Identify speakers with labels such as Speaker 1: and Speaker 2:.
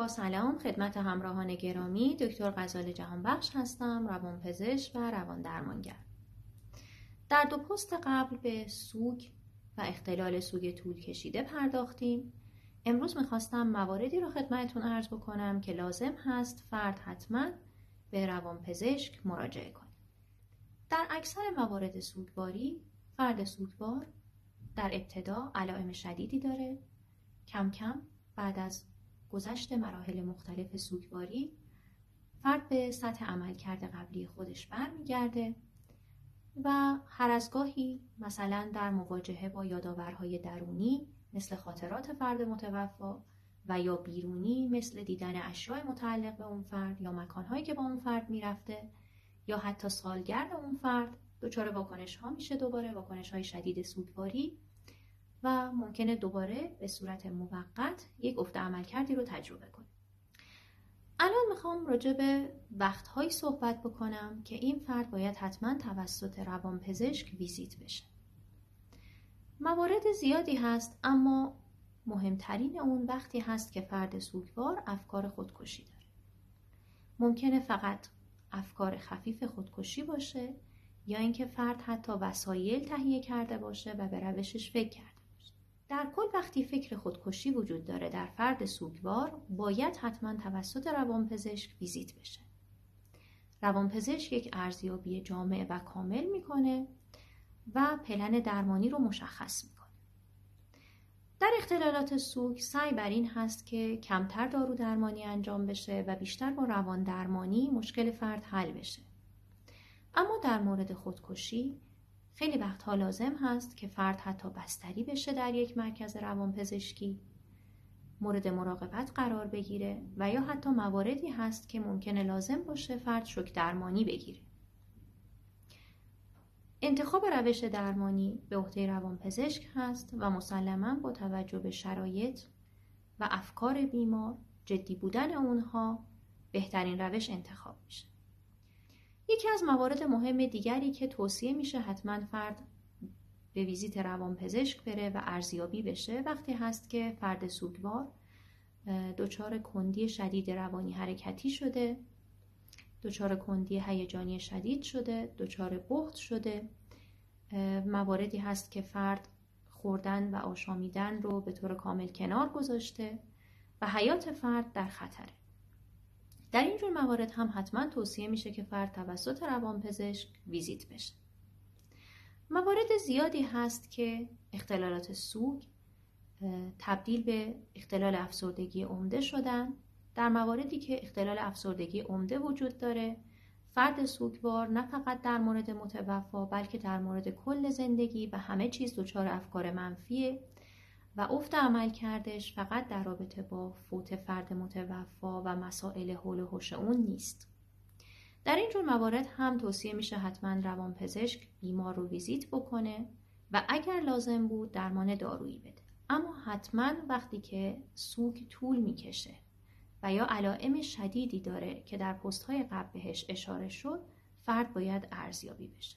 Speaker 1: با سلام خدمت همراهان گرامی دکتر غزال جهانبخش هستم روانپزشک و روان درمانگر در دو پست قبل به سوگ و اختلال سوگ طول کشیده پرداختیم. امروز می‌خواستم مواردی رو خدمتتون عرض بکنم که لازم هست فرد حتما به روانپزشک مراجعه کنه. در اکثر موارد سوگواری فرد سوگوار در ابتدا علائم شدیدی داره. کم کم بعد از گذشت مراحل مختلف سوگواری فرد به سطح عملکرد قبلی خودش برمیگرده و هر از گاهی مثلا در مواجهه با یادآورهای درونی مثل خاطرات فرد متوفا و یا بیرونی مثل دیدن اشیاء متعلق به اون فرد یا مکانهایی که با اون فرد می‌رفته یا حتی سالگرد اون فرد دچار واکنش ها میشه دوباره واکنش های شدید سوگواری و ممکنه دوباره به صورت موقت یک افت عمل کردی رو تجربه کنیم الان می‌خوام راجع به وقتهایی صحبت بکنم که این فرد باید حتما توسط روانپزشک ویزیت بشه. موارد زیادی هست اما مهمترین اون وقتی هست که فرد سوگوار افکار خودکشی داره. ممکنه فقط افکار خفیف خودکشی باشه یا اینکه فرد حتی وسایل تهیه کرده باشه و به روشش فکر کرده. در کل وقتی فکر خودکشی وجود داره در فرد سوگوار باید حتما توسط روانپزشک ویزیت بشه. روانپزشک یک ارزیابی جامع و کامل می‌کنه و پلن درمانی رو مشخص می‌کنه. در اختلالات سوگ سعی بر این هست که کمتر دارو درمانی انجام بشه و بیشتر با روان درمانی مشکل فرد حل بشه. اما در مورد خودکشی خیلی وقتها لازم هست که فرد حتی بستری بشه در یک مرکز روانپزشکی. مورد مراقبت قرار بگیره و یا حتی مواردی هست که ممکنه لازم باشه فرد شک درمانی بگیره. انتخاب روش درمانی به عهده روانپزشک هست و مسلما با توجه به شرایط و افکار بیمار جدی بودن اونها بهترین روش انتخاب میشه. یکی از موارد مهم دیگری که توصیه میشه حتما فرد به ویزیت روانپزشک بره و ارزیابی بشه وقتی هست که فرد سوگوار دچار کندی شدید روانی حرکتی شده دچار کندی هیجانی شدید شده دچار بخت شده. مواردی هست که فرد خوردن و آشامیدن رو به طور کامل کنار گذاشته و حیات فرد در خطره. در این جور موارد هم حتما توصیه میشه که فرد توسط روانپزشک ویزیت بشه. موارد زیادی هست که اختلالات سوگ تبدیل به اختلال افسردگی عمده شدن. در مواردی که اختلال افسردگی عمده وجود داره فرد سوگوار نه فقط در مورد متوفا بلکه در مورد کل زندگی و همه چیز دچار افکار منفیه. و افت عمل کردش فقط در رابطه با فوت فرد متوفا و مسائل حول و حوش اون نیست. در این جور موارد هم توصیه میشه حتما روانپزشک بیمار رو ویزیت بکنه و اگر لازم بود درمان دارویی بده. اما حتما وقتی که سوگ طول می‌کشه و یا علائم شدیدی داره که در پست های قبل بهش اشاره شد فرد باید ارزیابی بشه.